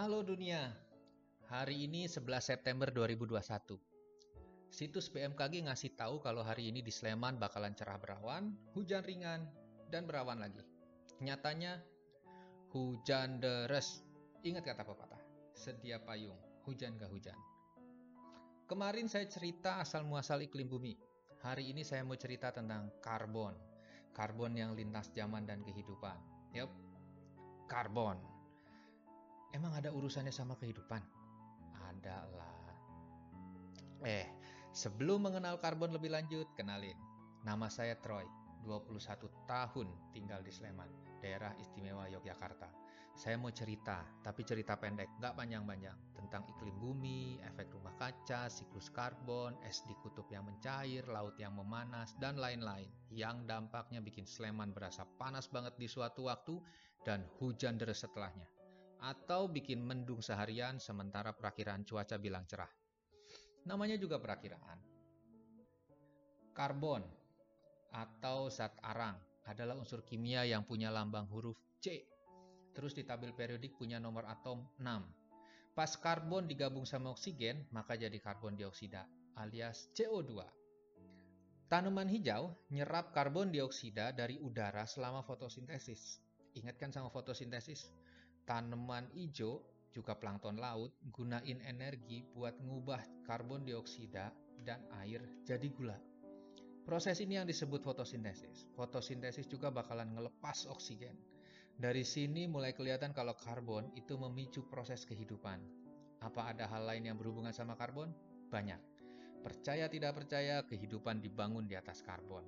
Halo dunia, hari ini 11 September 2021. Situs BMKG ngasih tahu kalau hari ini di Sleman bakalan cerah berawan, hujan ringan, dan berawan lagi. Nyatanya, hujan deres. Ingat kata pepatah, sedia payung, hujan gak hujan. Kemarin saya cerita asal muasal iklim bumi. Hari ini saya mau cerita tentang karbon. Karbon yang lintas zaman dan kehidupan. Yup, karbon. Emang ada urusannya sama kehidupan? Ada lah. Eh, sebelum mengenal karbon lebih lanjut, kenalin. Nama saya Troy, 21 tahun tinggal di Sleman, daerah istimewa Yogyakarta. Saya mau cerita, tapi cerita pendek, nggak panjang-panjang, tentang iklim bumi, efek rumah kaca, siklus karbon, es di kutub yang mencair, laut yang memanas, dan lain-lain, yang dampaknya bikin Sleman berasa panas banget di suatu waktu dan hujan deras setelahnya atau bikin mendung seharian sementara perakiraan cuaca bilang cerah. Namanya juga perakiraan. Karbon atau zat arang adalah unsur kimia yang punya lambang huruf C. Terus di tabel periodik punya nomor atom 6. Pas karbon digabung sama oksigen, maka jadi karbon dioksida alias CO2. Tanaman hijau nyerap karbon dioksida dari udara selama fotosintesis. Ingatkan sama fotosintesis? Tanaman hijau juga plankton laut gunain energi buat ngubah karbon dioksida dan air jadi gula. Proses ini yang disebut fotosintesis. Fotosintesis juga bakalan ngelepas oksigen. Dari sini mulai kelihatan kalau karbon itu memicu proses kehidupan. Apa ada hal lain yang berhubungan sama karbon? Banyak. Percaya tidak percaya, kehidupan dibangun di atas karbon.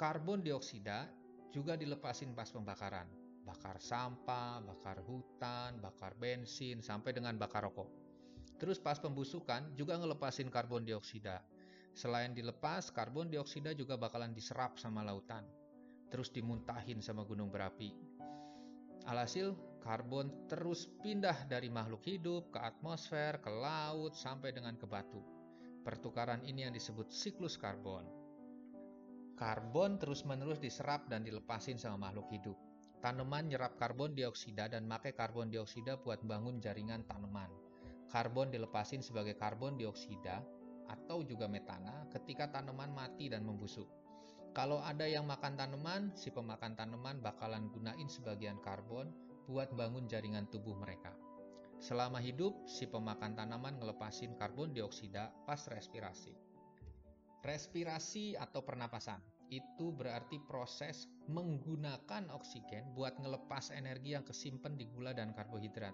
Karbon dioksida juga dilepasin pas pembakaran bakar sampah, bakar hutan, bakar bensin, sampai dengan bakar rokok. Terus pas pembusukan juga ngelepasin karbon dioksida. Selain dilepas, karbon dioksida juga bakalan diserap sama lautan. Terus dimuntahin sama gunung berapi. Alhasil, karbon terus pindah dari makhluk hidup ke atmosfer, ke laut, sampai dengan ke batu. Pertukaran ini yang disebut siklus karbon. Karbon terus-menerus diserap dan dilepasin sama makhluk hidup. Tanaman nyerap karbon dioksida dan pakai karbon dioksida buat bangun jaringan tanaman. Karbon dilepasin sebagai karbon dioksida atau juga metana ketika tanaman mati dan membusuk. Kalau ada yang makan tanaman, si pemakan tanaman bakalan gunain sebagian karbon buat bangun jaringan tubuh mereka. Selama hidup, si pemakan tanaman ngelepasin karbon dioksida pas respirasi. Respirasi atau pernapasan itu berarti proses menggunakan oksigen buat ngelepas energi yang kesimpan di gula dan karbohidrat.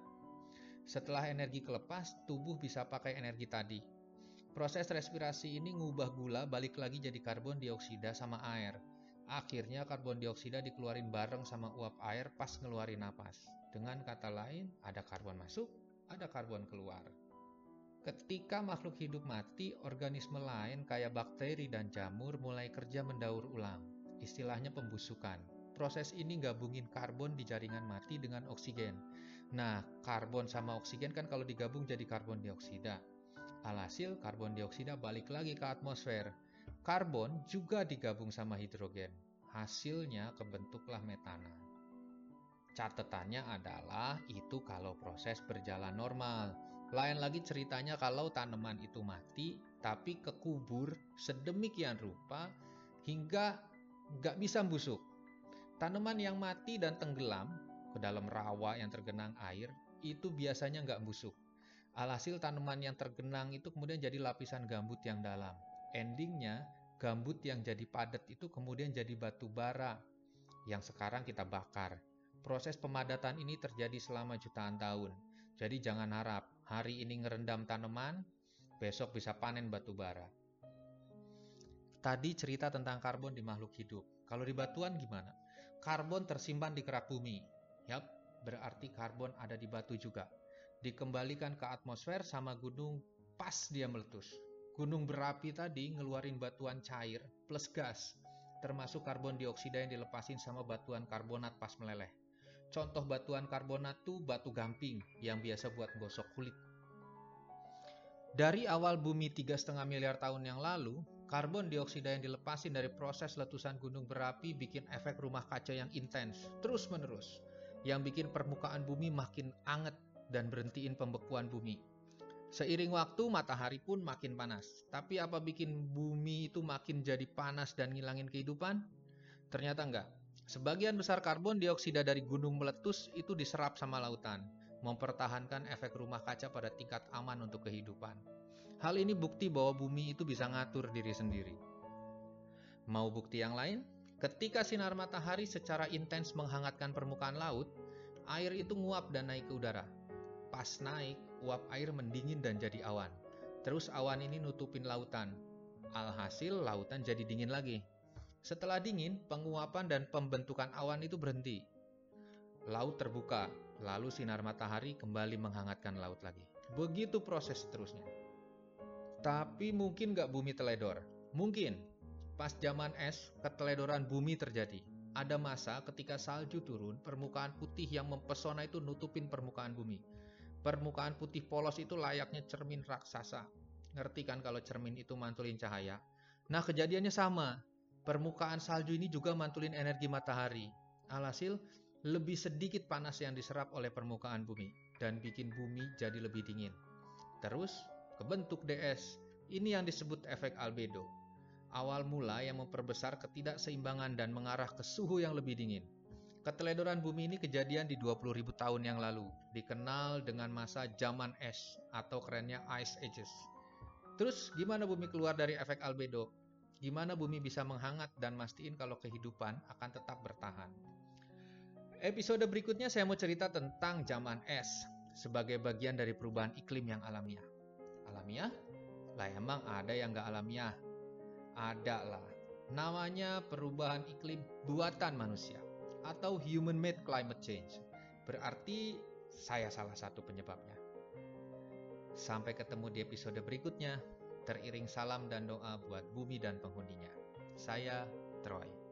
Setelah energi kelepas, tubuh bisa pakai energi tadi. Proses respirasi ini ngubah gula balik lagi jadi karbon dioksida sama air. Akhirnya karbon dioksida dikeluarin bareng sama uap air pas ngeluarin napas. Dengan kata lain, ada karbon masuk, ada karbon keluar. Ketika makhluk hidup mati, organisme lain kayak bakteri dan jamur mulai kerja mendaur ulang. Istilahnya pembusukan. Proses ini gabungin karbon di jaringan mati dengan oksigen. Nah, karbon sama oksigen kan kalau digabung jadi karbon dioksida. Alhasil, karbon dioksida balik lagi ke atmosfer. Karbon juga digabung sama hidrogen. Hasilnya kebentuklah metana. Catatannya adalah itu kalau proses berjalan normal. Lain lagi ceritanya kalau tanaman itu mati, tapi kekubur sedemikian rupa hingga nggak bisa busuk. Tanaman yang mati dan tenggelam ke dalam rawa yang tergenang air itu biasanya nggak busuk. Alhasil tanaman yang tergenang itu kemudian jadi lapisan gambut yang dalam. Endingnya, gambut yang jadi padat itu kemudian jadi batu bara yang sekarang kita bakar. Proses pemadatan ini terjadi selama jutaan tahun. Jadi jangan harap hari ini ngerendam tanaman, besok bisa panen batu bara. Tadi cerita tentang karbon di makhluk hidup. Kalau di batuan gimana? Karbon tersimpan di kerak bumi. Yap, berarti karbon ada di batu juga. Dikembalikan ke atmosfer sama gunung pas dia meletus. Gunung berapi tadi ngeluarin batuan cair plus gas, termasuk karbon dioksida yang dilepasin sama batuan karbonat pas meleleh. Contoh batuan karbonat tuh batu gamping yang biasa buat gosok kulit. Dari awal bumi 3,5 miliar tahun yang lalu, karbon dioksida yang dilepasin dari proses letusan gunung berapi bikin efek rumah kaca yang intens, terus-menerus, yang bikin permukaan bumi makin anget dan berhentiin pembekuan bumi. Seiring waktu matahari pun makin panas. Tapi apa bikin bumi itu makin jadi panas dan ngilangin kehidupan? Ternyata enggak. Sebagian besar karbon dioksida dari gunung meletus itu diserap sama lautan, mempertahankan efek rumah kaca pada tingkat aman untuk kehidupan. Hal ini bukti bahwa bumi itu bisa ngatur diri sendiri. Mau bukti yang lain? Ketika sinar matahari secara intens menghangatkan permukaan laut, air itu nguap dan naik ke udara. Pas naik, uap air mendingin dan jadi awan. Terus awan ini nutupin lautan. Alhasil lautan jadi dingin lagi. Setelah dingin, penguapan dan pembentukan awan itu berhenti. Laut terbuka, lalu sinar matahari kembali menghangatkan laut lagi. Begitu proses seterusnya. Tapi mungkin nggak bumi teledor? Mungkin. Pas zaman es, keteledoran bumi terjadi. Ada masa ketika salju turun, permukaan putih yang mempesona itu nutupin permukaan bumi. Permukaan putih polos itu layaknya cermin raksasa. Ngerti kan kalau cermin itu mantulin cahaya? Nah kejadiannya sama. Permukaan salju ini juga mantulin energi matahari. Alhasil, lebih sedikit panas yang diserap oleh permukaan bumi dan bikin bumi jadi lebih dingin. Terus, kebentuk DS. Ini yang disebut efek albedo. Awal mula yang memperbesar ketidakseimbangan dan mengarah ke suhu yang lebih dingin. Keteledoran bumi ini kejadian di 20.000 tahun yang lalu, dikenal dengan masa zaman es atau kerennya Ice Ages. Terus gimana bumi keluar dari efek albedo? Gimana bumi bisa menghangat dan mastiin kalau kehidupan akan tetap bertahan. Episode berikutnya saya mau cerita tentang zaman es sebagai bagian dari perubahan iklim yang alamiah. Alamiah? Lah emang ada yang nggak alamiah? Ada lah. Namanya perubahan iklim buatan manusia atau human made climate change. Berarti saya salah satu penyebabnya. Sampai ketemu di episode berikutnya. Teriring salam dan doa buat bumi dan penghuninya. Saya Troy.